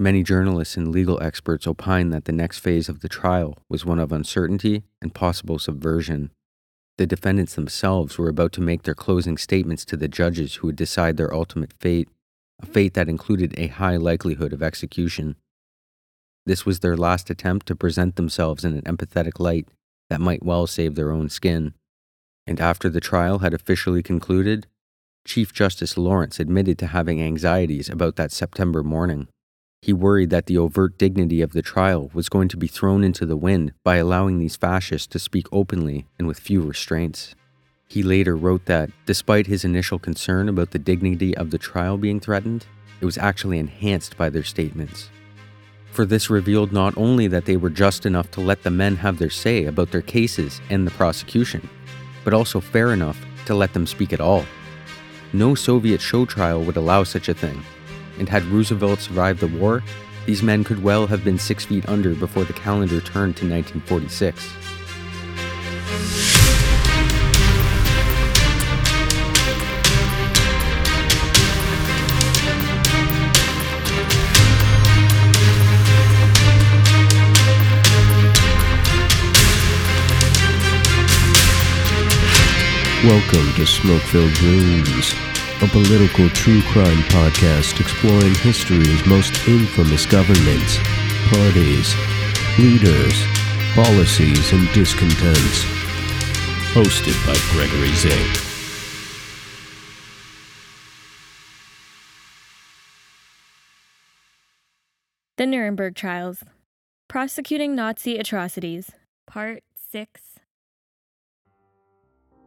Many journalists and legal experts opined that the next phase of the trial was one of uncertainty and possible subversion. The defendants themselves were about to make their closing statements to the judges who would decide their ultimate fate, a fate that included a high likelihood of execution. This was their last attempt to present themselves in an empathetic light that might well save their own skin. And after the trial had officially concluded, Chief Justice Lawrence admitted to having anxieties about that September morning. He worried that the overt dignity of the trial was going to be thrown into the wind by allowing these fascists to speak openly and with few restraints. He later wrote that, despite his initial concern about the dignity of the trial being threatened, it was actually enhanced by their statements. For this revealed not only that they were just enough to let the men have their say about their cases and the prosecution, but also fair enough to let them speak at all. No Soviet show trial would allow such a thing, and had Roosevelt survived the war, these men could well have been six feet under before the calendar turned to 1946. Welcome to Smoke Filled Rooms a political true crime podcast exploring history's most infamous governments, parties, leaders, policies, and discontents. Hosted by Gregory Zink. The Nuremberg Trials Prosecuting Nazi Atrocities, Part 6.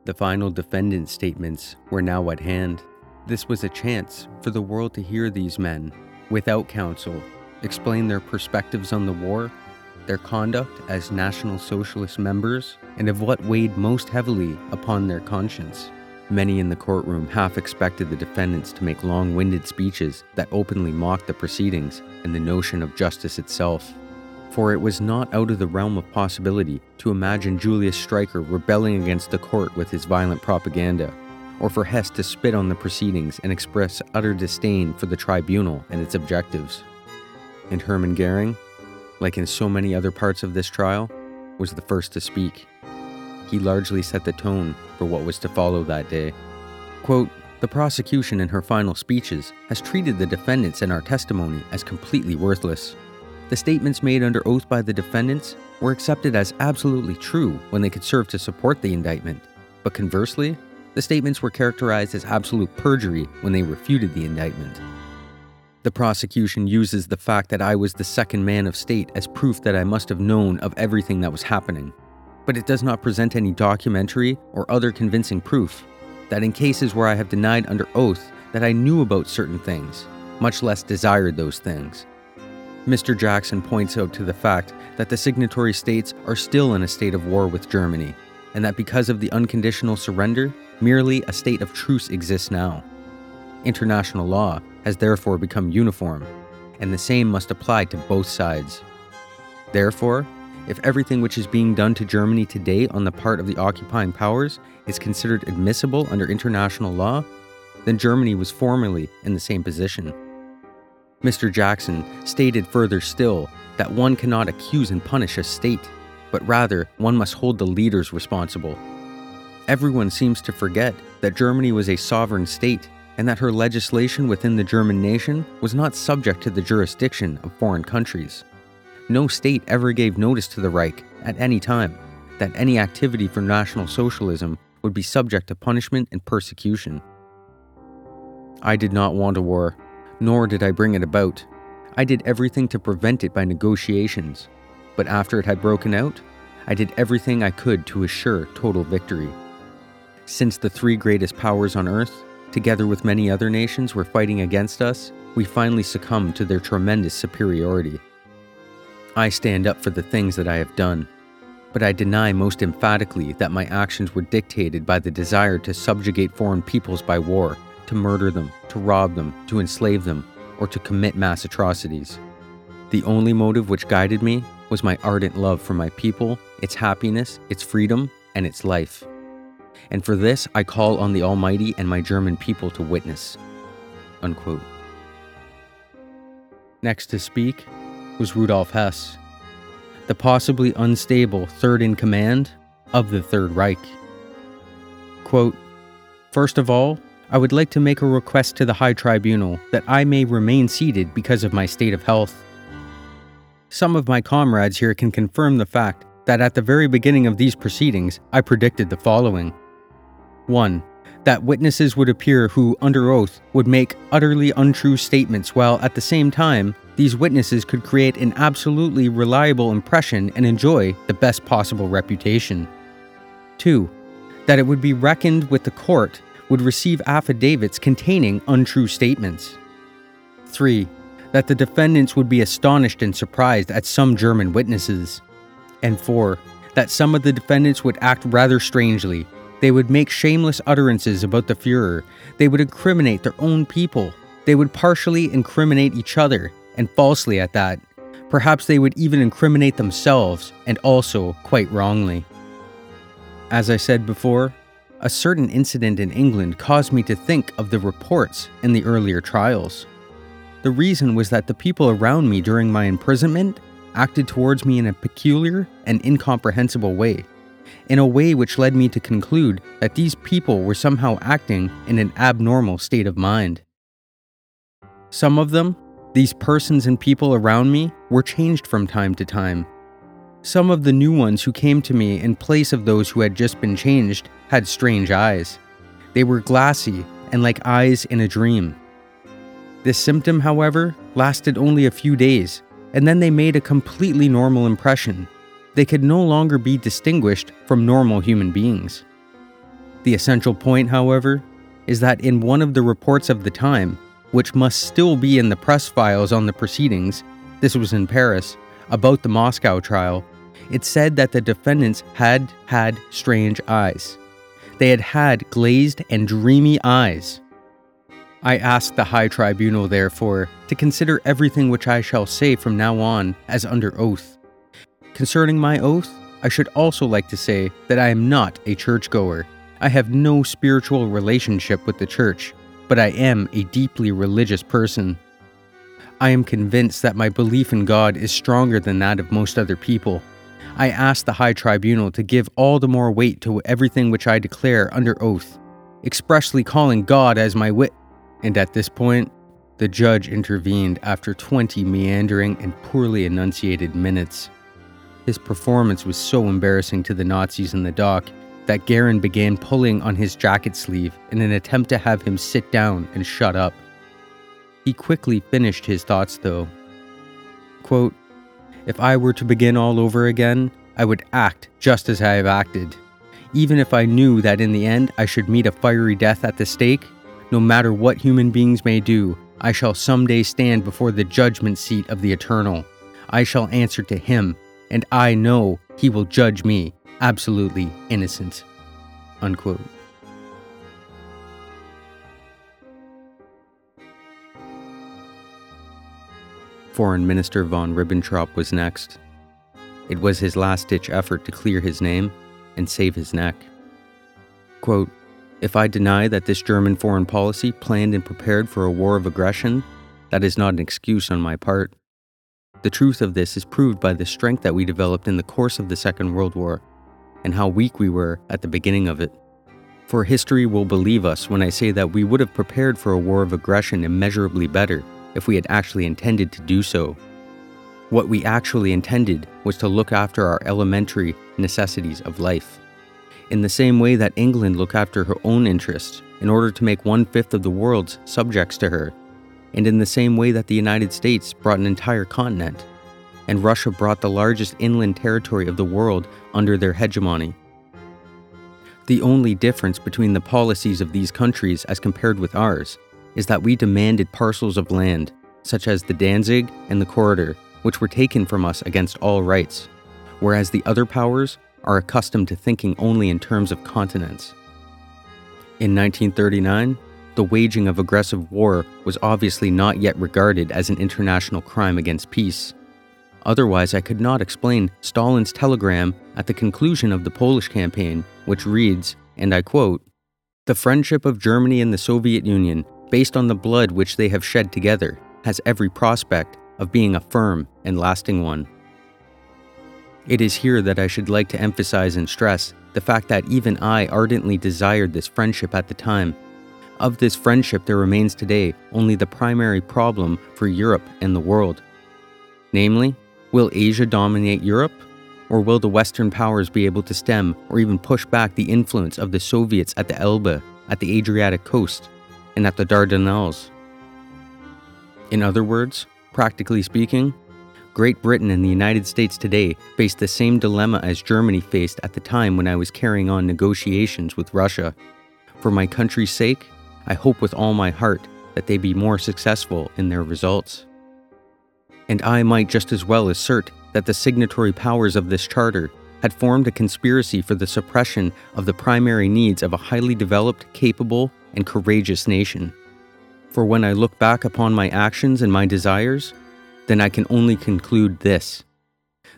The final defendant's statements were now at hand. This was a chance for the world to hear these men, without counsel, explain their perspectives on the war, their conduct as National Socialist members, and of what weighed most heavily upon their conscience. Many in the courtroom half expected the defendants to make long winded speeches that openly mocked the proceedings and the notion of justice itself. For it was not out of the realm of possibility to imagine Julius Streicher rebelling against the court with his violent propaganda or for Hess to spit on the proceedings and express utter disdain for the tribunal and its objectives. And Hermann Goering, like in so many other parts of this trial, was the first to speak. He largely set the tone for what was to follow that day. Quote, the prosecution in her final speeches has treated the defendants and our testimony as completely worthless. The statements made under oath by the defendants were accepted as absolutely true when they could serve to support the indictment, but conversely, the statements were characterized as absolute perjury when they refuted the indictment. The prosecution uses the fact that I was the second man of state as proof that I must have known of everything that was happening. But it does not present any documentary or other convincing proof that in cases where I have denied under oath that I knew about certain things, much less desired those things. Mr. Jackson points out to the fact that the signatory states are still in a state of war with Germany, and that because of the unconditional surrender, Merely a state of truce exists now. International law has therefore become uniform, and the same must apply to both sides. Therefore, if everything which is being done to Germany today on the part of the occupying powers is considered admissible under international law, then Germany was formerly in the same position. Mr. Jackson stated further still that one cannot accuse and punish a state, but rather one must hold the leaders responsible Everyone seems to forget that Germany was a sovereign state and that her legislation within the German nation was not subject to the jurisdiction of foreign countries. No state ever gave notice to the Reich at any time that any activity for National Socialism would be subject to punishment and persecution. I did not want a war, nor did I bring it about. I did everything to prevent it by negotiations, but after it had broken out, I did everything I could to assure total victory. Since the three greatest powers on Earth, together with many other nations, were fighting against us, we finally succumbed to their tremendous superiority. I stand up for the things that I have done, but I deny most emphatically that my actions were dictated by the desire to subjugate foreign peoples by war, to murder them, to rob them, to enslave them, or to commit mass atrocities. The only motive which guided me was my ardent love for my people, its happiness, its freedom, and its life and for this I call on the Almighty and my German people to witness. Unquote. Next to speak was Rudolf Hess, the possibly unstable third in command of the Third Reich. Quote, First of all, I would like to make a request to the High Tribunal that I may remain seated because of my state of health. Some of my comrades here can confirm the fact that at the very beginning of these proceedings, I predicted the following 1 that witnesses would appear who, under oath, would make utterly untrue statements, while at the same time, these witnesses could create an absolutely reliable impression and enjoy the best possible reputation. 2. That it would be reckoned with the court would receive affidavits containing untrue statements. 3. That the defendants would be astonished and surprised at some German witnesses. And 4. That some of the defendants would act rather strangely, they would make shameless utterances about the Fuhrer. They would incriminate their own people. They would partially incriminate each other, and falsely at that. Perhaps they would even incriminate themselves, and also quite wrongly. As I said before, a certain incident in England caused me to think of the reports in the earlier trials. The reason was that the people around me during my imprisonment acted towards me in a peculiar and incomprehensible way in a way which led me to conclude that these people were somehow acting in an abnormal state of mind. Some of them, these persons and people around me, were changed from time to time. Some of the new ones who came to me in place of those who had just been changed had strange eyes. They were glassy and like eyes in a dream. This symptom, however, lasted only a few days, and then they made a completely normal impression they could no longer be distinguished from normal human beings. The essential point, however, is that in one of the reports of the time, which must still be in the press files on the proceedings, this was in Paris, about the Moscow trial, it said that the defendants had had strange eyes. They had had glazed and dreamy eyes. I ask the High Tribunal, therefore, to consider everything which I shall say from now on as under oath. Concerning my oath, I should also like to say that I am not a churchgoer. I have no spiritual relationship with the church, but I am a deeply religious person. I am convinced that my belief in God is stronger than that of most other people. I ask the High Tribunal to give all the more weight to everything which I declare under oath, expressly calling God as my wit. And at this point, the judge intervened after 20 meandering and poorly enunciated minutes. His performance was so embarrassing to the Nazis in the dock that Goering began pulling on his jacket sleeve in an attempt to have him sit down and shut up. He quickly finished his thoughts, though. Quote, If I were to begin all over again, I would act just as I have acted. Even if I knew that in the end I should meet a fiery death at the stake, no matter what human beings may do, I shall someday stand before the judgment seat of the Eternal. I shall answer to Him and I know he will judge me absolutely innocent. Unquote. Foreign Minister von Ribbentrop was next. It was his last ditch effort to clear his name and save his neck. Quote, if I deny that this German foreign policy planned and prepared for a war of aggression, that is not an excuse on my part. The truth of this is proved by the strength that we developed in the course of the Second World War, and how weak we were at the beginning of it. For history will believe us when I say that we would have prepared for a war of aggression immeasurably better if we had actually intended to do so. What we actually intended was to look after our elementary necessities of life. In the same way that England looked after her own interests in order to make one fifth of the world's subjects to her and in the same way that the United States brought an entire continent, and Russia brought the largest inland territory of the world under their hegemony. The only difference between the policies of these countries as compared with ours is that we demanded parcels of land, such as the Danzig and the Corridor, which were taken from us against all rights, whereas the other powers are accustomed to thinking only in terms of continents. In 1939, the waging of aggressive war was obviously not yet regarded as an international crime against peace. Otherwise, I could not explain Stalin's telegram at the conclusion of the Polish campaign, which reads, and I quote, The friendship of Germany and the Soviet Union, based on the blood which they have shed together, has every prospect of being a firm and lasting one. It is here that I should like to emphasize and stress the fact that even I ardently desired this friendship at the time. Of this friendship, there remains today only the primary problem for Europe and the world. Namely, will Asia dominate Europe? Or will the Western powers be able to stem or even push back the influence of the Soviets at the Elbe, at the Adriatic coast, and at the Dardanelles? In other words, practically speaking, Great Britain and the United States today face the same dilemma as Germany faced at the time when I was carrying on negotiations with Russia. For my country's sake, I hope with all my heart that they be more successful in their results. And I might just as well assert that the signatory powers of this charter had formed a conspiracy for the suppression of the primary needs of a highly developed, capable, and courageous nation. For when I look back upon my actions and my desires, then I can only conclude this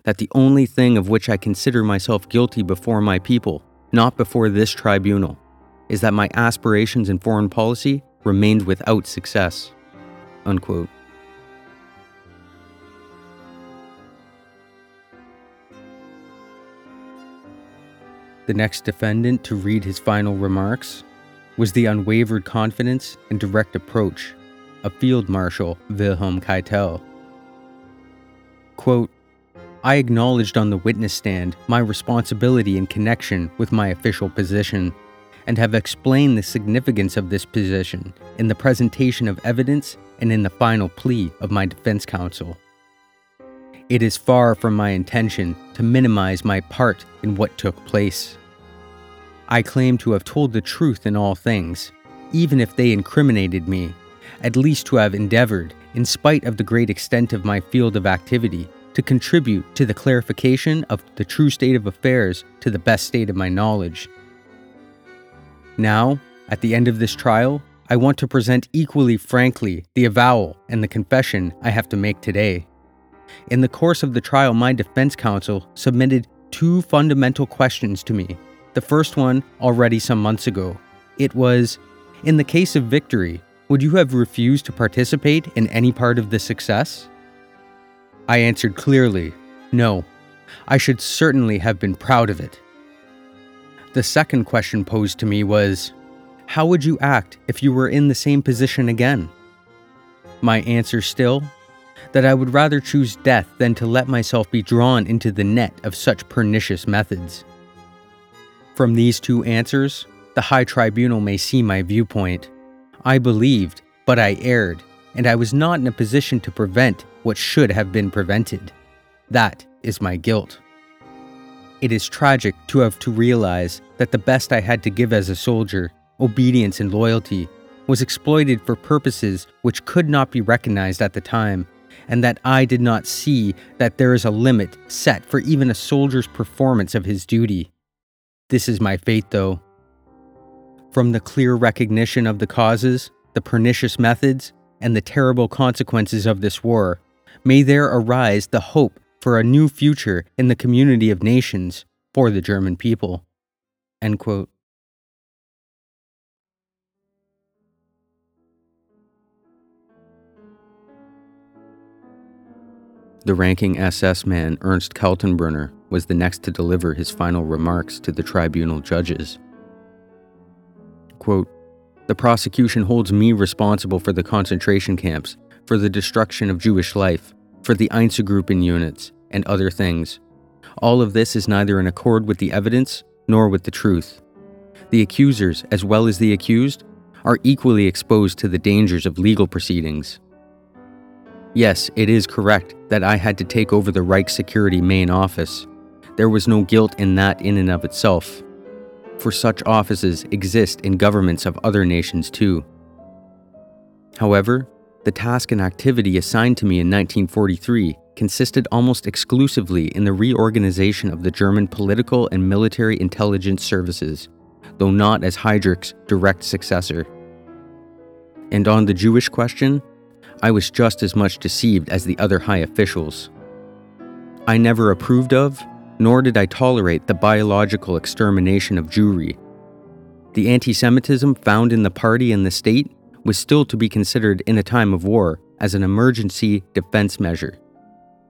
that the only thing of which I consider myself guilty before my people, not before this tribunal, is that my aspirations in foreign policy remained without success. Unquote. The next defendant to read his final remarks was the unwavered confidence and direct approach of Field Marshal Wilhelm Keitel. Quote, I acknowledged on the witness stand my responsibility in connection with my official position and have explained the significance of this position in the presentation of evidence and in the final plea of my defense counsel. It is far from my intention to minimize my part in what took place. I claim to have told the truth in all things, even if they incriminated me, at least to have endeavored in spite of the great extent of my field of activity, to contribute to the clarification of the true state of affairs to the best state of my knowledge. Now, at the end of this trial, I want to present equally frankly the avowal and the confession I have to make today. In the course of the trial, my defense counsel submitted two fundamental questions to me. The first one already some months ago. It was In the case of victory, would you have refused to participate in any part of the success? I answered clearly, no. I should certainly have been proud of it. The second question posed to me was, How would you act if you were in the same position again? My answer still, that I would rather choose death than to let myself be drawn into the net of such pernicious methods. From these two answers, the High Tribunal may see my viewpoint. I believed, but I erred, and I was not in a position to prevent what should have been prevented. That is my guilt. It is tragic to have to realize that the best I had to give as a soldier, obedience and loyalty, was exploited for purposes which could not be recognized at the time, and that I did not see that there is a limit set for even a soldier's performance of his duty. This is my fate, though, from the clear recognition of the causes, the pernicious methods, and the terrible consequences of this war, may there arise the hope for a new future in the community of nations for the German people. The ranking SS man Ernst Kaltenbrunner was the next to deliver his final remarks to the tribunal judges. Quote, the prosecution holds me responsible for the concentration camps, for the destruction of Jewish life, for the Einsatzgruppen units, and other things. All of this is neither in accord with the evidence nor with the truth. The accusers, as well as the accused, are equally exposed to the dangers of legal proceedings. Yes, it is correct that I had to take over the Reich Security main office. There was no guilt in that in and of itself for such offices exist in governments of other nations too. However, the task and activity assigned to me in 1943 consisted almost exclusively in the reorganization of the German political and military intelligence services, though not as Heydrich's direct successor. And on the Jewish question, I was just as much deceived as the other high officials. I never approved of nor did I tolerate the biological extermination of Jewry. The anti Semitism found in the party and the state was still to be considered in a time of war as an emergency defense measure.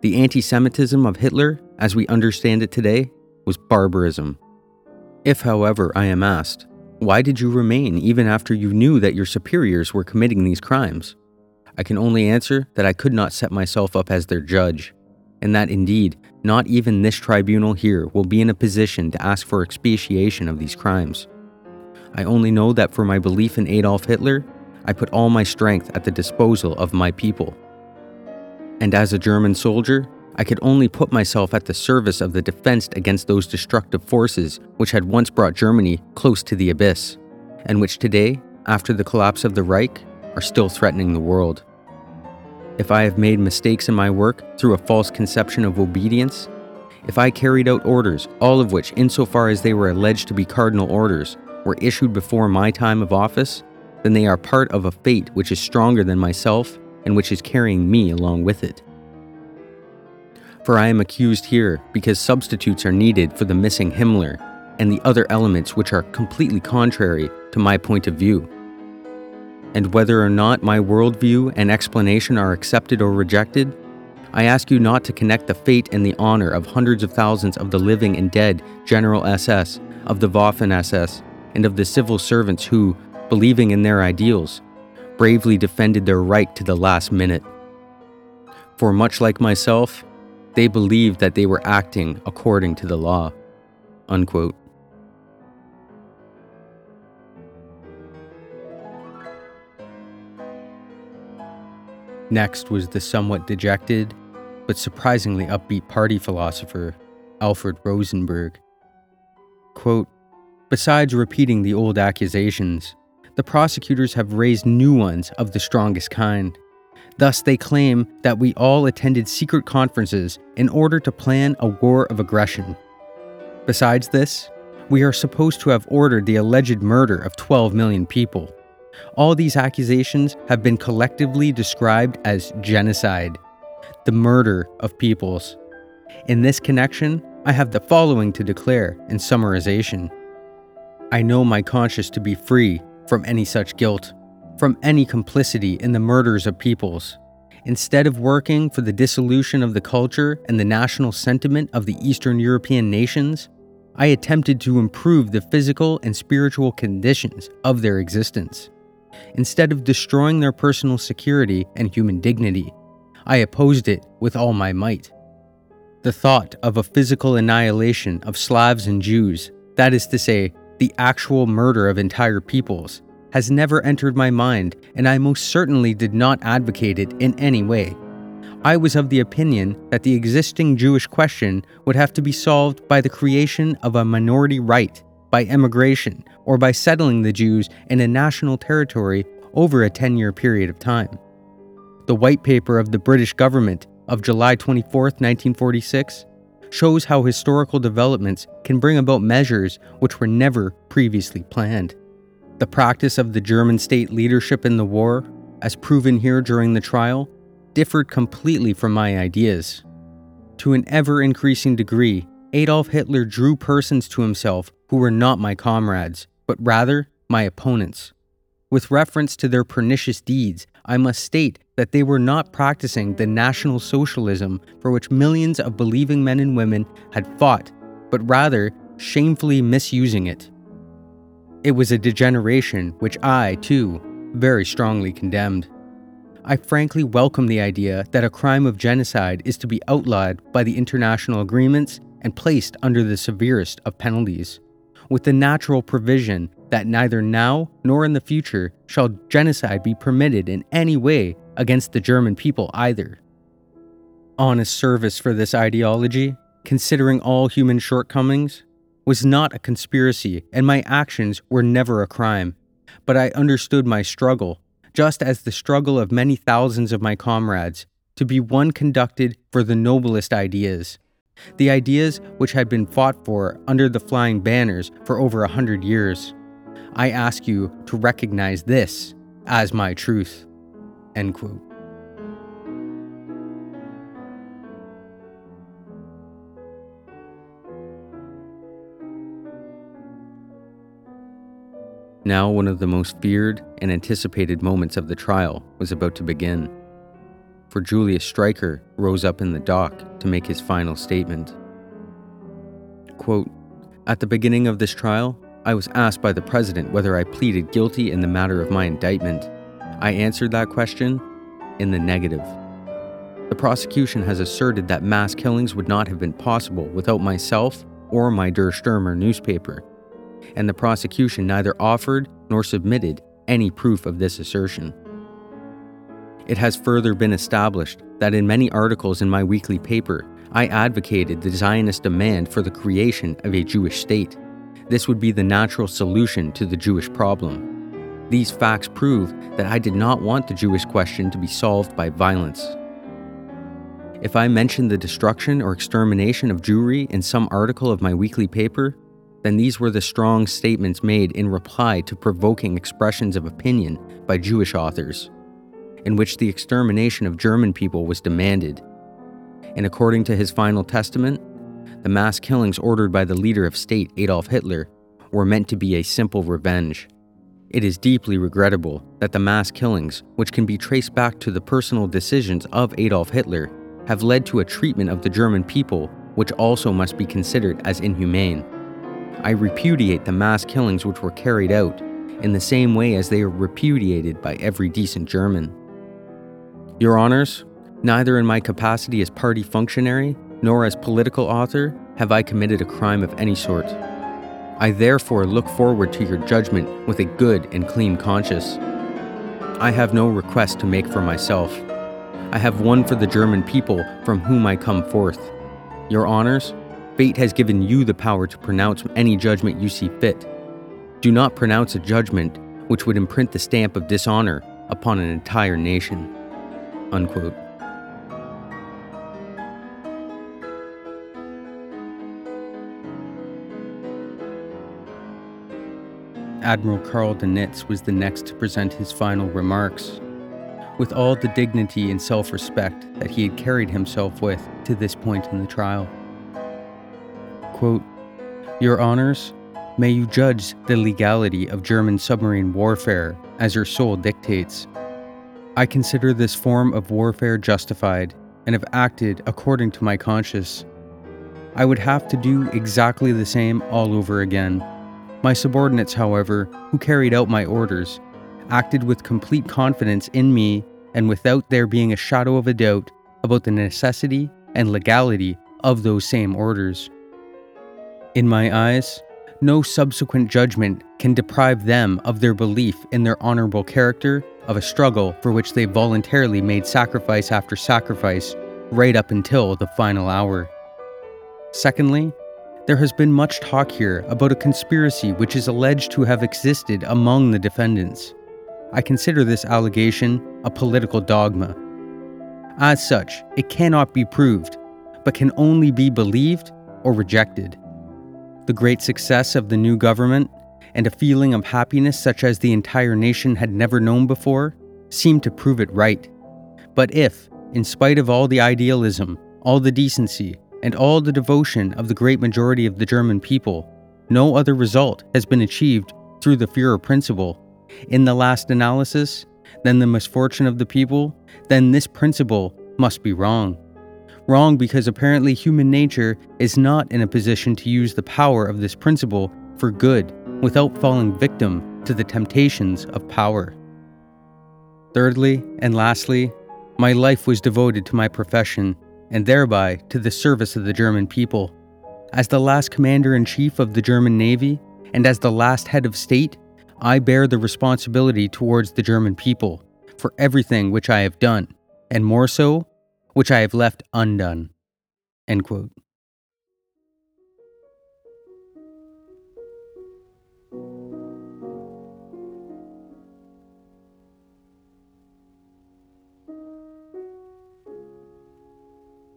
The anti Semitism of Hitler, as we understand it today, was barbarism. If, however, I am asked, why did you remain even after you knew that your superiors were committing these crimes? I can only answer that I could not set myself up as their judge, and that indeed, not even this tribunal here will be in a position to ask for expiation of these crimes. I only know that for my belief in Adolf Hitler, I put all my strength at the disposal of my people. And as a German soldier, I could only put myself at the service of the defense against those destructive forces which had once brought Germany close to the abyss, and which today, after the collapse of the Reich, are still threatening the world. If I have made mistakes in my work through a false conception of obedience, if I carried out orders, all of which, insofar as they were alleged to be cardinal orders, were issued before my time of office, then they are part of a fate which is stronger than myself and which is carrying me along with it. For I am accused here because substitutes are needed for the missing Himmler and the other elements which are completely contrary to my point of view. And whether or not my worldview and explanation are accepted or rejected, I ask you not to connect the fate and the honor of hundreds of thousands of the living and dead General SS, of the Waffen SS, and of the civil servants who, believing in their ideals, bravely defended their right to the last minute. For much like myself, they believed that they were acting according to the law. Unquote. Next was the somewhat dejected, but surprisingly upbeat party philosopher, Alfred Rosenberg. Quote, Besides repeating the old accusations, the prosecutors have raised new ones of the strongest kind. Thus, they claim that we all attended secret conferences in order to plan a war of aggression. Besides this, we are supposed to have ordered the alleged murder of 12 million people. All these accusations have been collectively described as genocide, the murder of peoples. In this connection, I have the following to declare in summarization I know my conscience to be free from any such guilt, from any complicity in the murders of peoples. Instead of working for the dissolution of the culture and the national sentiment of the Eastern European nations, I attempted to improve the physical and spiritual conditions of their existence. Instead of destroying their personal security and human dignity, I opposed it with all my might. The thought of a physical annihilation of Slavs and Jews, that is to say, the actual murder of entire peoples, has never entered my mind, and I most certainly did not advocate it in any way. I was of the opinion that the existing Jewish question would have to be solved by the creation of a minority right, by emigration, or by settling the Jews in a national territory over a 10 year period of time. The white paper of the British government of July 24, 1946, shows how historical developments can bring about measures which were never previously planned. The practice of the German state leadership in the war, as proven here during the trial, differed completely from my ideas. To an ever increasing degree, Adolf Hitler drew persons to himself who were not my comrades, but rather my opponents. With reference to their pernicious deeds, I must state that they were not practicing the National Socialism for which millions of believing men and women had fought, but rather shamefully misusing it. It was a degeneration which I, too, very strongly condemned. I frankly welcome the idea that a crime of genocide is to be outlawed by the international agreements and placed under the severest of penalties, with the natural provision that neither now nor in the future shall genocide be permitted in any way against the German people either. Honest service for this ideology, considering all human shortcomings, was not a conspiracy and my actions were never a crime, but I understood my struggle, just as the struggle of many thousands of my comrades, to be one conducted for the noblest ideas. The ideas which had been fought for under the flying banners for over a hundred years. I ask you to recognize this as my truth. End quote. Now, one of the most feared and anticipated moments of the trial was about to begin. for Julius Streicher rose up in the dock to make his final statement. Quote, At the beginning of this trial, I was asked by the president whether I pleaded guilty in the matter of my indictment. I answered that question in the negative. The prosecution has asserted that mass killings would not have been possible without myself or my Der Stürmer newspaper, and the prosecution neither offered nor submitted any proof of this assertion. It has further been established that in many articles in my weekly paper, I advocated the Zionist demand for the creation of a Jewish state. This would be the natural solution to the Jewish problem. These facts prove that I did not want the Jewish question to be solved by violence. If I mentioned the destruction or extermination of Jewry in some article of my weekly paper, then these were the strong statements made in reply to provoking expressions of opinion by Jewish authors, in which the extermination of German people was demanded. And according to his final testament, the mass killings ordered by the leader of state, Adolf Hitler, were meant to be a simple revenge. It is deeply regrettable that the mass killings, which can be traced back to the personal decisions of Adolf Hitler, have led to a treatment of the German people which also must be considered as inhumane. I repudiate the mass killings which were carried out in the same way as they are repudiated by every decent German. Your Honours, neither in my capacity as party functionary nor as political author have I committed a crime of any sort. I therefore look forward to your judgment with a good and clean conscience. I have no request to make for myself. I have one for the German people from whom I come forth. Your honors, fate has given you the power to pronounce any judgment you see fit. Do not pronounce a judgment which would imprint the stamp of dishonor upon an entire nation. Unquote. Admiral Karl Dönitz was the next to present his final remarks. With all the dignity and self respect that he had carried himself with to this point in the trial. Quote, Your Honors, may you judge the legality of German submarine warfare as your soul dictates. I consider this form of warfare justified and have acted according to my conscience. I would have to do exactly the same all over again my subordinates, however, who carried out my orders, acted with complete confidence in me and without there being a shadow of a doubt about the necessity and legality of those same orders. In my eyes, no subsequent judgment can deprive them of their belief in their honorable character of a struggle for which they voluntarily made sacrifice after sacrifice right up until the final hour. Secondly, there has been much talk here about a conspiracy which is alleged to have existed among the defendants. I consider this allegation a political dogma. As such, it cannot be proved, but can only be believed or rejected. The great success of the new government and a feeling of happiness such as the entire nation had never known before seemed to prove it right. But if, in spite of all the idealism, all the decency, and all the devotion of the great majority of the German people, no other result has been achieved through the Fuhrer principle. In the last analysis, then the misfortune of the people, then this principle must be wrong. Wrong because apparently human nature is not in a position to use the power of this principle for good without falling victim to the temptations of power. Thirdly, and lastly, my life was devoted to my profession and thereby to the service of the German people. As the last commander in chief of the German Navy, and as the last head of state, I bear the responsibility towards the German people for everything which I have done, and more so, which I have left undone. End quote.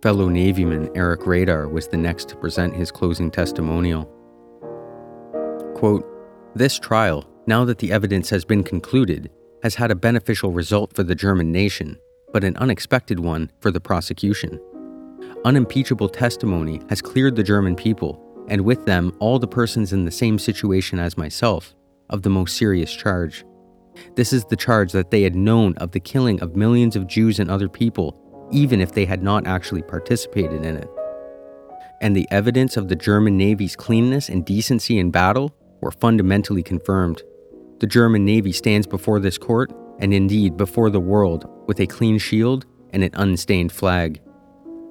Fellow Navyman Erich Raeder was the next to present his closing testimonial. Quote, This trial, now that the evidence has been concluded, has had a beneficial result for the German nation, but an unexpected one for the prosecution. Unimpeachable testimony has cleared the German people, and with them all the persons in the same situation as myself, of the most serious charge. This is the charge that they had known of the killing of millions of Jews and other people, even if they had not actually participated in it. And the evidence of the German Navy's cleanness and decency in battle were fundamentally confirmed. The German Navy stands before this court, and indeed before the world, with a clean shield and an unstained flag.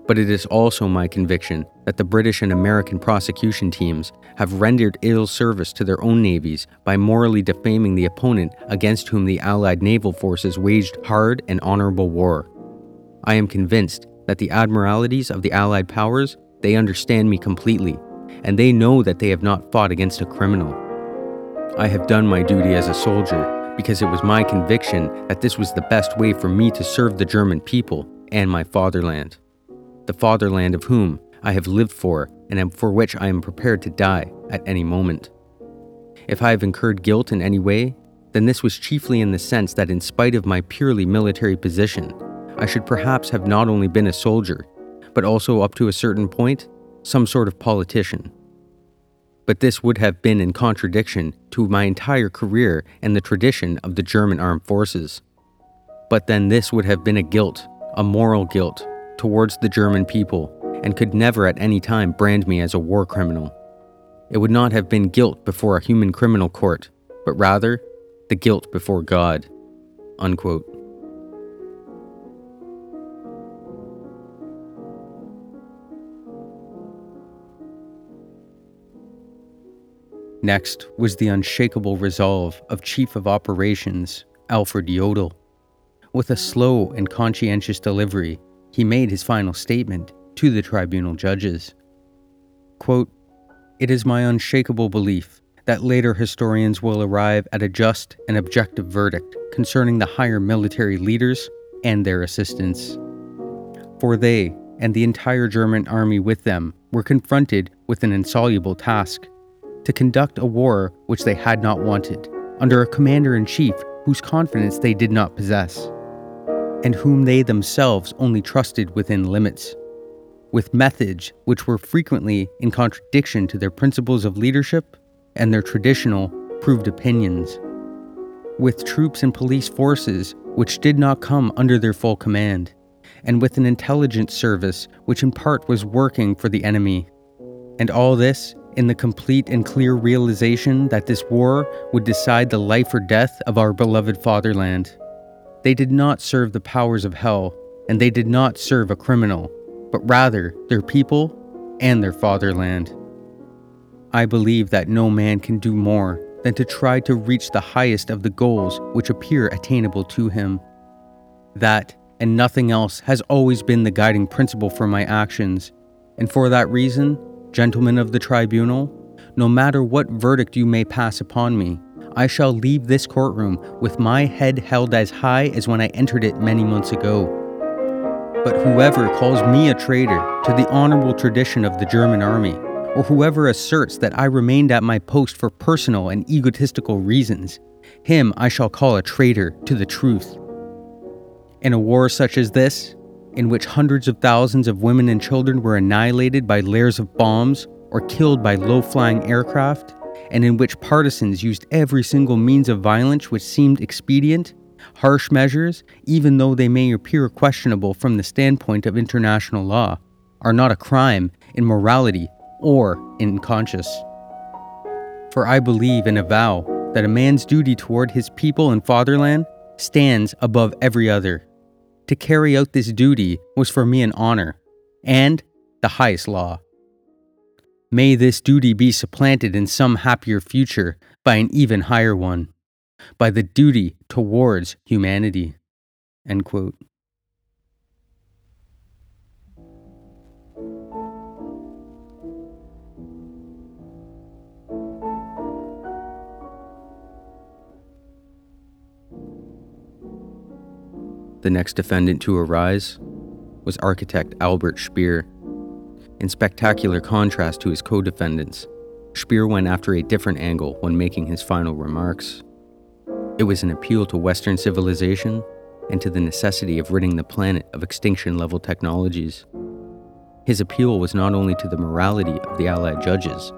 But it is also my conviction that the British and American prosecution teams have rendered ill service to their own navies by morally defaming the opponent against whom the Allied naval forces waged hard and honorable war. I am convinced that the admiralities of the Allied powers, they understand me completely, and they know that they have not fought against a criminal. I have done my duty as a soldier because it was my conviction that this was the best way for me to serve the German people and my fatherland the fatherland of whom I have lived for and for which I am prepared to die at any moment. If I have incurred guilt in any way, then this was chiefly in the sense that, in spite of my purely military position, I should perhaps have not only been a soldier, but also, up to a certain point, some sort of politician. But this would have been in contradiction to my entire career and the tradition of the German armed forces. But then this would have been a guilt, a moral guilt, towards the German people and could never at any time brand me as a war criminal. It would not have been guilt before a human criminal court, but rather the guilt before God. Unquote. Next was the unshakable resolve of Chief of Operations Alfred Jodl. With a slow and conscientious delivery, he made his final statement to the tribunal judges. Quote, it is my unshakable belief that later historians will arrive at a just and objective verdict concerning the higher military leaders and their assistants. For they, and the entire German army with them, were confronted with an insoluble task to conduct a war which they had not wanted, under a commander in chief whose confidence they did not possess and whom they themselves only trusted within limits, with methods which were frequently in contradiction to their principles of leadership and their traditional proved opinions, with troops and police forces which did not come under their full command, and with an intelligence service which in part was working for the enemy. And all this in the complete and clear realization that this war would decide the life or death of our beloved fatherland. They did not serve the powers of hell, and they did not serve a criminal, but rather their people and their fatherland. I believe that no man can do more than to try to reach the highest of the goals which appear attainable to him. That and nothing else has always been the guiding principle for my actions, and for that reason, gentlemen of the tribunal, no matter what verdict you may pass upon me, I shall leave this courtroom with my head held as high as when I entered it many months ago. But whoever calls me a traitor to the honorable tradition of the German army, or whoever asserts that I remained at my post for personal and egotistical reasons, him I shall call a traitor to the truth. In a war such as this, in which hundreds of thousands of women and children were annihilated by layers of bombs or killed by low flying aircraft, and in which partisans used every single means of violence which seemed expedient, harsh measures, even though they may appear questionable from the standpoint of international law, are not a crime in morality or in conscience. For I believe and avow that a man's duty toward his people and fatherland stands above every other. To carry out this duty was for me an honor and the highest law. May this duty be supplanted in some happier future by an even higher one, by the duty towards humanity. End quote. The next defendant to arise was architect Albert Speer. In spectacular contrast to his co defendants, Speer went after a different angle when making his final remarks. It was an appeal to Western civilization and to the necessity of ridding the planet of extinction level technologies. His appeal was not only to the morality of the Allied judges,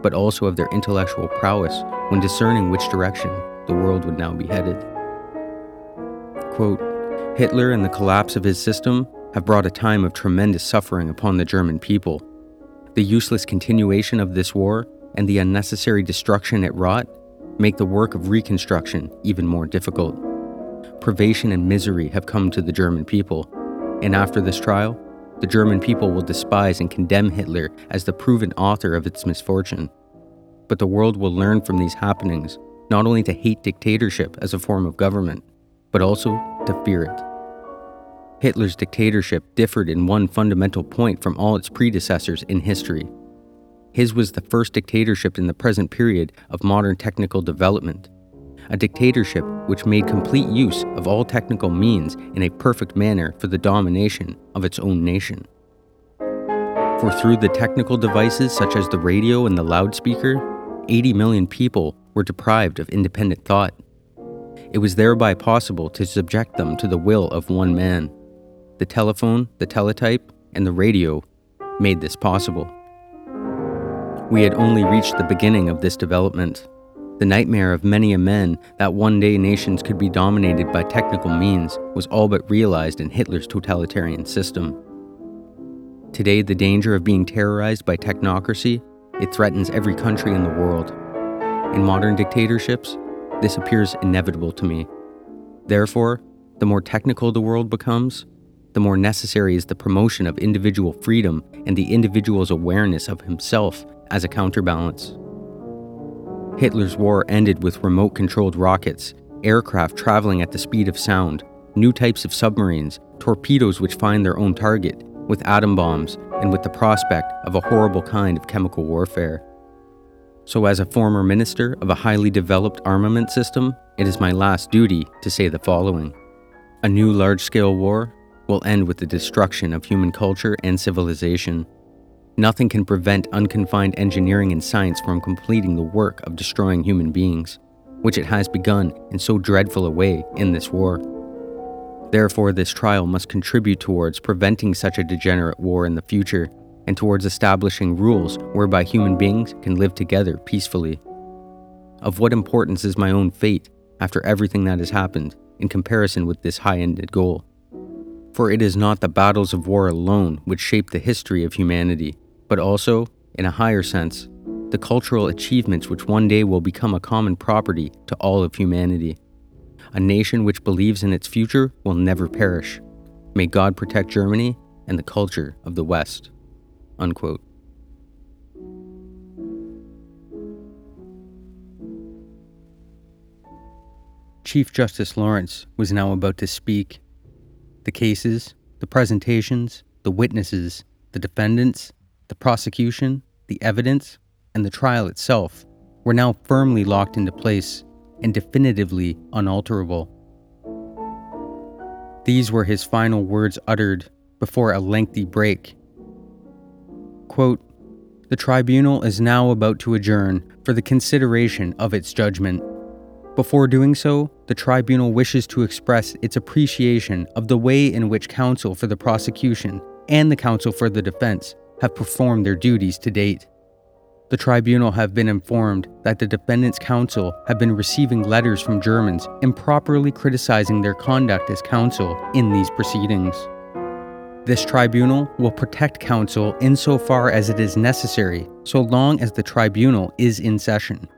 but also of their intellectual prowess when discerning which direction the world would now be headed. Quote, Hitler and the collapse of his system have brought a time of tremendous suffering upon the German people. The useless continuation of this war and the unnecessary destruction it wrought make the work of reconstruction even more difficult. Privation and misery have come to the German people, and after this trial, the German people will despise and condemn Hitler as the proven author of its misfortune. But the world will learn from these happenings not only to hate dictatorship as a form of government, but also to fear it. Hitler's dictatorship differed in one fundamental point from all its predecessors in history. His was the first dictatorship in the present period of modern technical development, a dictatorship which made complete use of all technical means in a perfect manner for the domination of its own nation. For through the technical devices such as the radio and the loudspeaker, 80 million people were deprived of independent thought. It was thereby possible to subject them to the will of one man. The telephone, the teletype, and the radio made this possible. We had only reached the beginning of this development. The nightmare of many a men that one day nations could be dominated by technical means was all but realized in Hitler's totalitarian system. Today, the danger of being terrorized by technocracy, it threatens every country in the world. In modern dictatorships, this appears inevitable to me. Therefore, the more technical the world becomes, the more necessary is the promotion of individual freedom and the individual's awareness of himself as a counterbalance. Hitler's war ended with remote controlled rockets, aircraft traveling at the speed of sound, new types of submarines, torpedoes which find their own target, with atom bombs, and with the prospect of a horrible kind of chemical warfare. So, as a former minister of a highly developed armament system, it is my last duty to say the following A new large scale war will end with the destruction of human culture and civilization. Nothing can prevent unconfined engineering and science from completing the work of destroying human beings, which it has begun in so dreadful a way in this war. Therefore, this trial must contribute towards preventing such a degenerate war in the future and towards establishing rules whereby human beings can live together peacefully. Of what importance is my own fate after everything that has happened in comparison with this high ended goal? For it is not the battles of war alone which shape the history of humanity, but also, in a higher sense, the cultural achievements which one day will become a common property to all of humanity. A nation which believes in its future will never perish. May God protect Germany and the culture of the West. Unquote. Chief Justice Lawrence was now about to speak. The cases, the presentations, the witnesses, the defendants, the prosecution, the evidence, and the trial itself were now firmly locked into place and definitively unalterable. These were his final words uttered before a lengthy break. Quote, the tribunal is now about to adjourn for the consideration of its judgment. Before doing so, the tribunal wishes to express its appreciation of the way in which counsel for the prosecution and the counsel for the defense have performed their duties to date. The tribunal have been informed that the defendant's counsel have been receiving letters from Germans improperly criticizing their conduct as counsel in these proceedings. This tribunal will protect counsel insofar as it is necessary, so long as the tribunal is in session,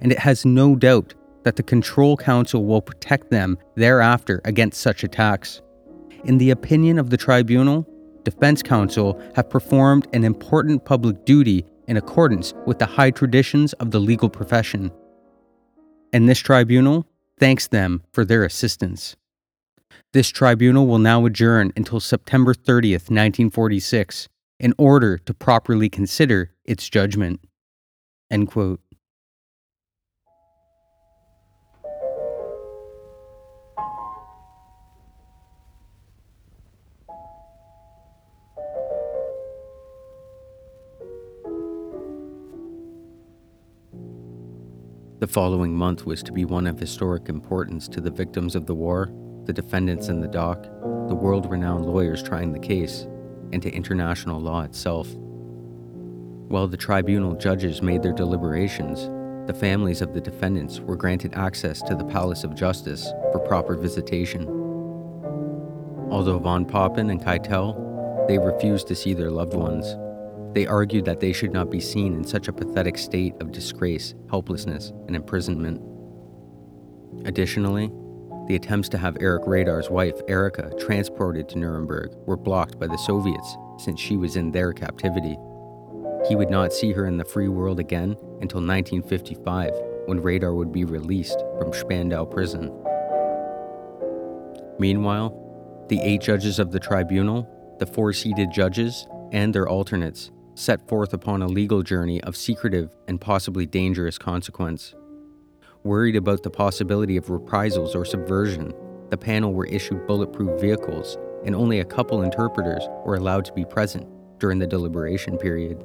and it has no doubt that the control council will protect them thereafter against such attacks. In the opinion of the tribunal, defense counsel have performed an important public duty in accordance with the high traditions of the legal profession. And this tribunal thanks them for their assistance. This tribunal will now adjourn until September 30th, 1946, in order to properly consider its judgment. End quote. The following month was to be one of historic importance to the victims of the war, the defendants in the dock, the world renowned lawyers trying the case, and to international law itself. While the tribunal judges made their deliberations, the families of the defendants were granted access to the Palace of Justice for proper visitation. Although von Papen and Keitel, they refused to see their loved ones. They argued that they should not be seen in such a pathetic state of disgrace, helplessness, and imprisonment. Additionally, the attempts to have Erich Raeder's wife, Erika, transported to Nuremberg were blocked by the Soviets since she was in their captivity. He would not see her in the free world again until 1955, when Raeder would be released from Spandau prison. Meanwhile, the eight judges of the tribunal, the four seated judges, and their alternates set forth upon a legal journey of secretive and possibly dangerous consequence. Worried about the possibility of reprisals or subversion, the panel were issued bulletproof vehicles, and only a couple interpreters were allowed to be present during the deliberation period.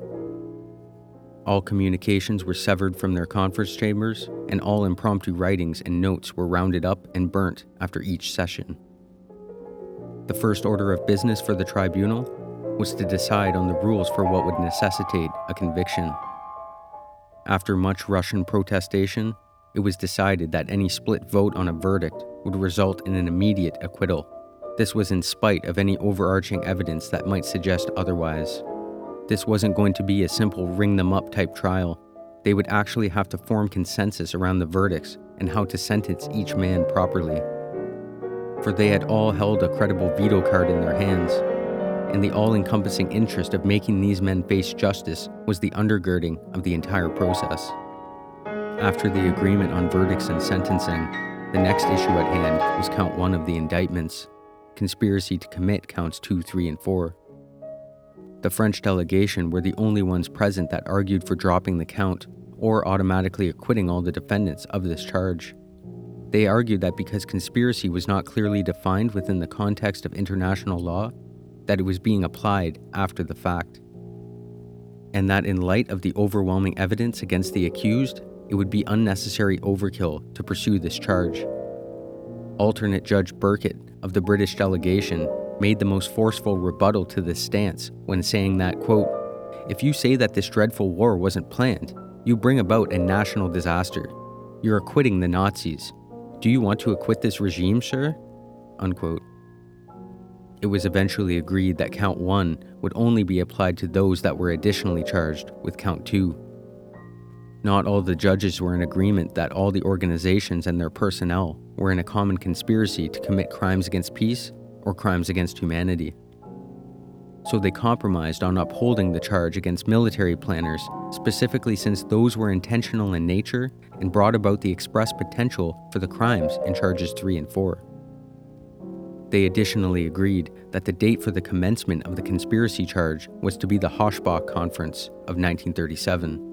All communications were severed from their conference chambers, and all impromptu writings and notes were rounded up and burnt after each session. The first order of business for the tribunal was to decide on the rules for what would necessitate a conviction. After much Russian protestation, it was decided that any split vote on a verdict would result in an immediate acquittal. This was in spite of any overarching evidence that might suggest otherwise. This wasn't going to be a simple ring them up type trial. They would actually have to form consensus around the verdicts and how to sentence each man properly. For they had all held a credible veto card in their hands, and the all encompassing interest of making these men face justice was the undergirding of the entire process. After the agreement on verdicts and sentencing, the next issue at hand was count one of the indictments conspiracy to commit counts 2, 3, and 4. The French delegation were the only ones present that argued for dropping the count or automatically acquitting all the defendants of this charge. They argued that because conspiracy was not clearly defined within the context of international law, that it was being applied after the fact. And that in light of the overwhelming evidence against the accused, it would be unnecessary overkill to pursue this charge. Alternate Judge Birkett of the British delegation made the most forceful rebuttal to this stance when saying that, quote, if you say that this dreadful war wasn't planned, you bring about a national disaster. You're acquitting the Nazis. Do you want to acquit this regime, sir? Unquote. It was eventually agreed that Count 1 would only be applied to those that were additionally charged with Count 2. Not all the judges were in agreement that all the organizations and their personnel were in a common conspiracy to commit crimes against peace or crimes against humanity. So they compromised on upholding the charge against military planners, specifically since those were intentional in nature and brought about the express potential for the crimes in charges 3 and 4. They additionally agreed that the date for the commencement of the conspiracy charge was to be the Hossbach Conference of 1937.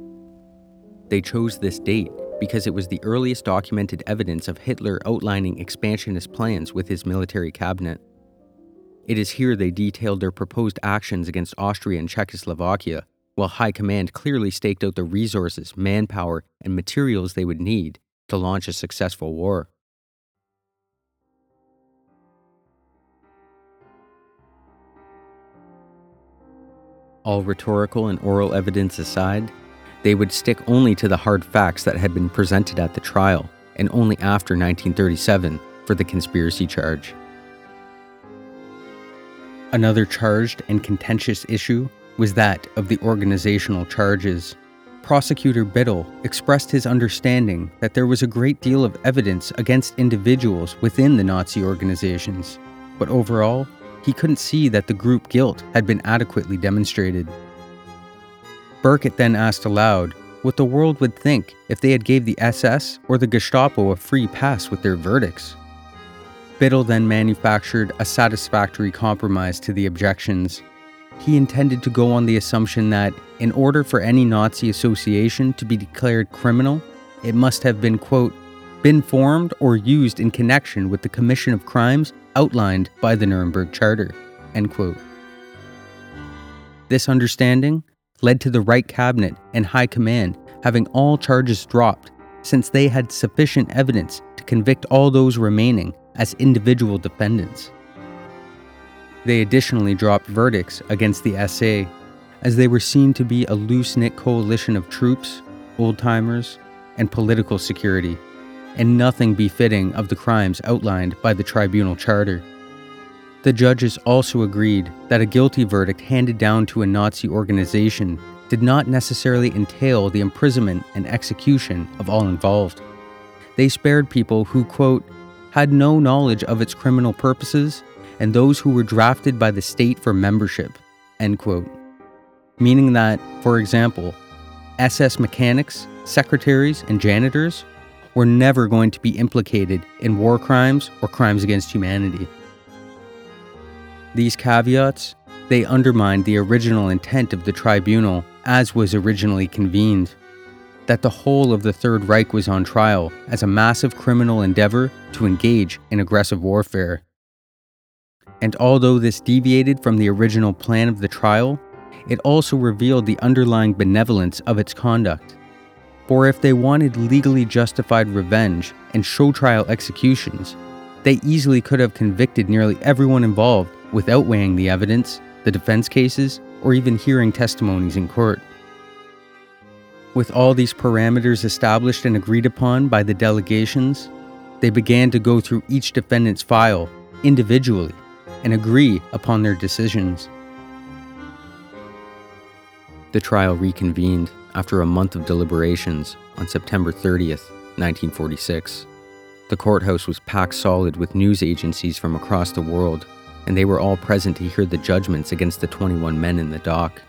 They chose this date because it was the earliest documented evidence of Hitler outlining expansionist plans with his military cabinet. It is here they detailed their proposed actions against Austria and Czechoslovakia, while High Command clearly staked out the resources, manpower, and materials they would need to launch a successful war. All rhetorical and oral evidence aside, they would stick only to the hard facts that had been presented at the trial, and only after 1937 for the conspiracy charge. Another charged and contentious issue was that of the organizational charges. Prosecutor Biddle expressed his understanding that there was a great deal of evidence against individuals within the Nazi organizations, but overall, he couldn't see that the group guilt had been adequately demonstrated. Birkett then asked aloud what the world would think if they had gave the SS or the Gestapo a free pass with their verdicts. Biddle then manufactured a satisfactory compromise to the objections. He intended to go on the assumption that, in order for any Nazi association to be declared criminal, it must have been, quote, been formed or used in connection with the commission of crimes outlined by the Nuremberg Charter, end quote. This understanding led to the Reich Cabinet and High Command having all charges dropped since they had sufficient evidence to convict all those remaining as individual defendants. They additionally dropped verdicts against the SA, as they were seen to be a loose knit coalition of troops, old timers, and political security, and nothing befitting of the crimes outlined by the tribunal charter. The judges also agreed that a guilty verdict handed down to a Nazi organization did not necessarily entail the imprisonment and execution of all involved. They spared people who, quote, had no knowledge of its criminal purposes and those who were drafted by the state for membership, end quote. Meaning that, for example, SS mechanics, secretaries, and janitors were never going to be implicated in war crimes or crimes against humanity. These caveats, they undermined the original intent of the tribunal as was originally convened that the whole of the Third Reich was on trial as a massive criminal endeavor to engage in aggressive warfare. And although this deviated from the original plan of the trial, it also revealed the underlying benevolence of its conduct. For if they wanted legally justified revenge and show trial executions, they easily could have convicted nearly everyone involved without weighing the evidence, the defense cases, or even hearing testimonies in court. With all these parameters established and agreed upon by the delegations, they began to go through each defendant's file individually and agree upon their decisions. The trial reconvened after a month of deliberations on September 30th, 1946. The courthouse was packed solid with news agencies from across the world, and they were all present to hear the judgments against the 21 men in the dock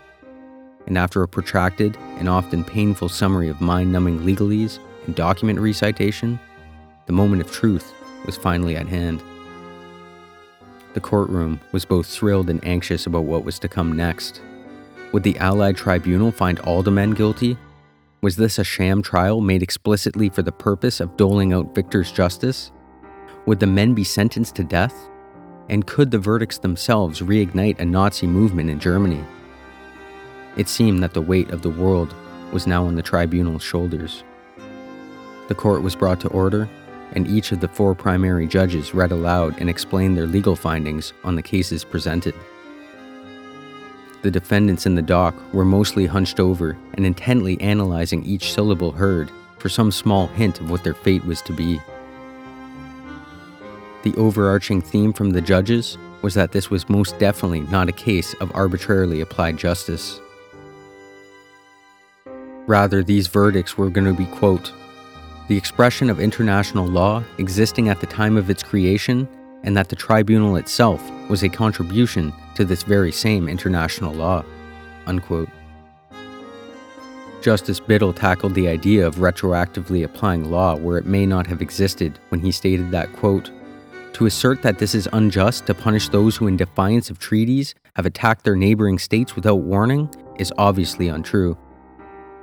and after a protracted and often painful summary of mind numbing legalese and document recitation, the moment of truth was finally at hand. The courtroom was both thrilled and anxious about what was to come next. Would the Allied tribunal find all the men guilty? Was this a sham trial made explicitly for the purpose of doling out victor's justice? Would the men be sentenced to death? And could the verdicts themselves reignite a Nazi movement in Germany? It seemed that the weight of the world was now on the tribunal's shoulders. The court was brought to order, and each of the four primary judges read aloud and explained their legal findings on the cases presented. The defendants in the dock were mostly hunched over and intently analyzing each syllable heard for some small hint of what their fate was to be. The overarching theme from the judges was that this was most definitely not a case of arbitrarily applied justice. Rather, these verdicts were going to be, quote, the expression of international law existing at the time of its creation, and that the tribunal itself was a contribution to this very same international law, unquote. Justice Biddle tackled the idea of retroactively applying law where it may not have existed when he stated that, quote, to assert that this is unjust to punish those who, in defiance of treaties, have attacked their neighboring states without warning is obviously untrue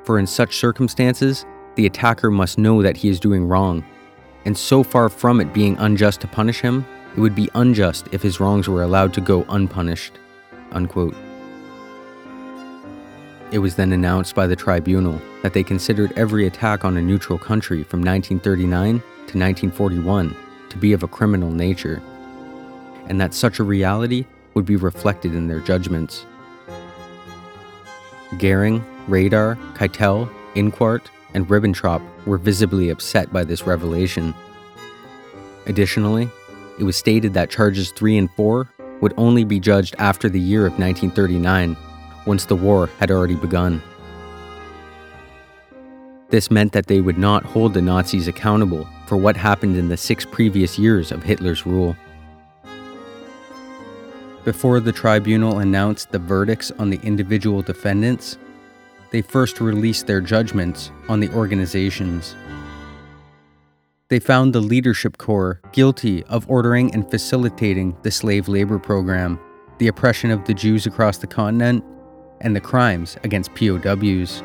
for in such circumstances, the attacker must know that he is doing wrong. And so far from it being unjust to punish him, it would be unjust if his wrongs were allowed to go unpunished. Unquote. It was then announced by the tribunal that they considered every attack on a neutral country from 1939 to 1941 to be of a criminal nature, and that such a reality would be reflected in their judgments. Goering, Raeder, Keitel, Inquart, and Ribbentrop were visibly upset by this revelation. Additionally, it was stated that charges 3 and 4 would only be judged after the year of 1939, once the war had already begun. This meant that they would not hold the Nazis accountable for what happened in the six previous years of Hitler's rule. Before the tribunal announced the verdicts on the individual defendants, they first released their judgments on the organizations. They found the leadership corps guilty of ordering and facilitating the slave labor program, the oppression of the Jews across the continent, and the crimes against POWs.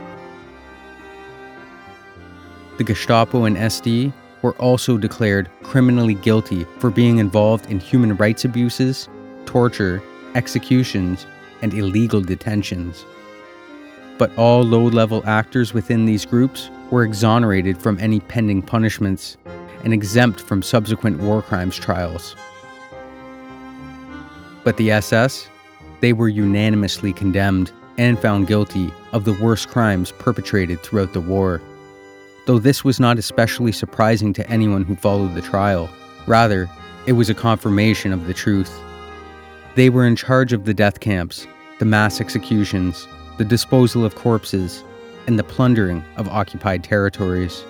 The Gestapo and SD were also declared criminally guilty for being involved in human rights abuses, torture, executions, and illegal detentions but all low level actors within these groups were exonerated from any pending punishments and exempt from subsequent war crimes trials. But the SS, they were unanimously condemned and found guilty of the worst crimes perpetrated throughout the war. Though this was not especially surprising to anyone who followed the trial. Rather, it was a confirmation of the truth. They were in charge of the death camps, the mass executions, the disposal of corpses, and the plundering of occupied territories.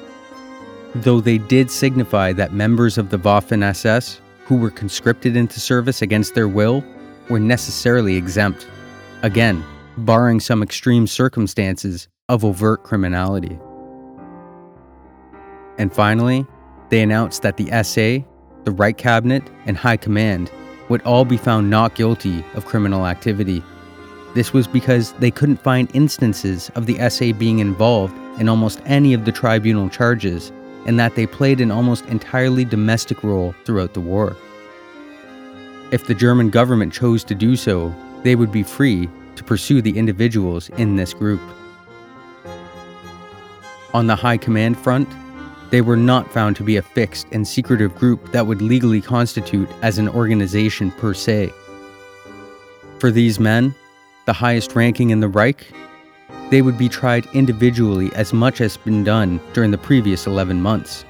Though they did signify that members of the Waffen SS who were conscripted into service against their will were necessarily exempt, again, barring some extreme circumstances of overt criminality. And finally, they announced that the SA, the Reich Cabinet, and High Command would all be found not guilty of criminal activity. This was because they couldn't find instances of the SA being involved in almost any of the tribunal charges, and that they played an almost entirely domestic role throughout the war. If the German government chose to do so, they would be free to pursue the individuals in this group. On the high command front, they were not found to be a fixed and secretive group that would legally constitute as an organization per se. For these men, the highest ranking in the Reich, they would be tried individually as much as been done during the previous 11 months.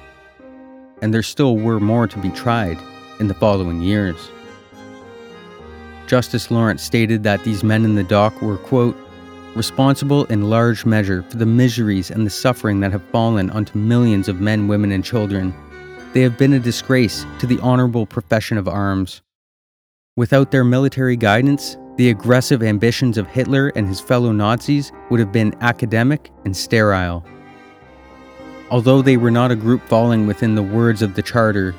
And there still were more to be tried in the following years. Justice Lawrence stated that these men in the dock were, quote, responsible in large measure for the miseries and the suffering that have fallen onto millions of men, women, and children. They have been a disgrace to the honorable profession of arms. Without their military guidance, the aggressive ambitions of Hitler and his fellow Nazis would have been academic and sterile. Although they were not a group falling within the words of the Charter,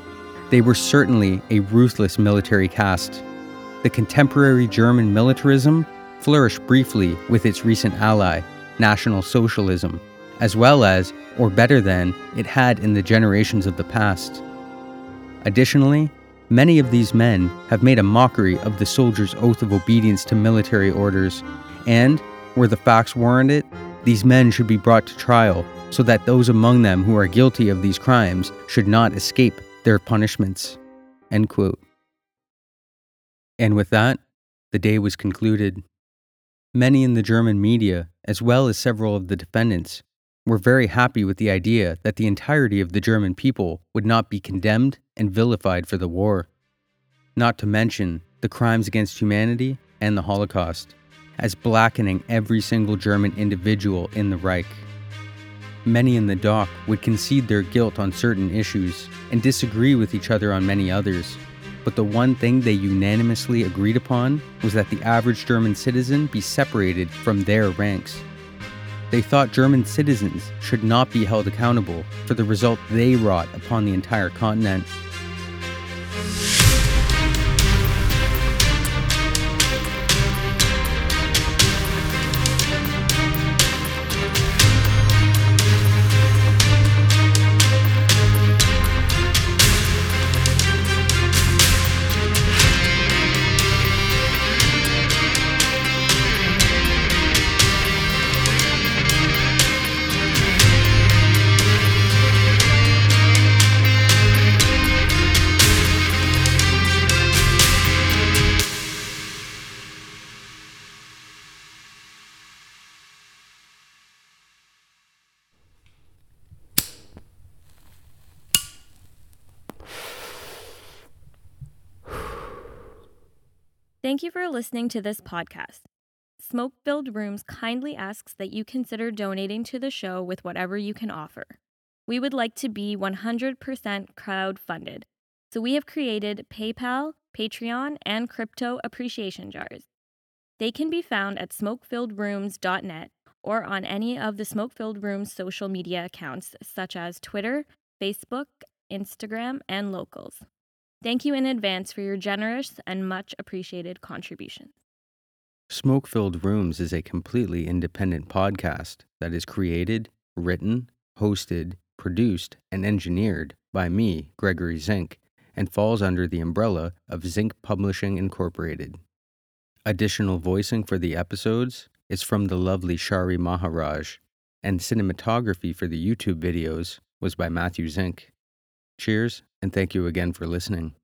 they were certainly a ruthless military caste. The contemporary German militarism flourished briefly with its recent ally, National Socialism, as well as, or better than, it had in the generations of the past. Additionally, many of these men have made a mockery of the soldier's oath of obedience to military orders, and, where the facts warrant it, these men should be brought to trial so that those among them who are guilty of these crimes should not escape their punishments. And with that, the day was concluded. Many in the German media, as well as several of the defendants, were very happy with the idea that the entirety of the German people would not be condemned and vilified for the war. Not to mention the crimes against humanity and the Holocaust, as blackening every single German individual in the Reich. Many in the dock would concede their guilt on certain issues and disagree with each other on many others but the one thing they unanimously agreed upon was that the average German citizen be separated from their ranks. They thought German citizens should not be held accountable for the result they wrought upon the entire continent Thank you for listening to this podcast. Smoke Filled Rooms kindly asks that you consider donating to the show with whatever you can offer. We would like to be 100% crowd funded, so we have created PayPal, Patreon, and crypto appreciation jars. They can be found at smokefilledrooms.net or on any of the Smoke Filled Rooms social media accounts such as Twitter, Facebook, Instagram, and locals. Thank you in advance for your generous and much appreciated contributions. Smoke Filled Rooms is a completely independent podcast that is created, written, hosted, produced, and engineered by me, Gregory Zink, and falls under the umbrella of Zink Publishing Incorporated. Additional voicing for the episodes is from the lovely Shari Maharaj, and cinematography for the YouTube videos was by Matthew Zink. Cheers, and thank you again for listening.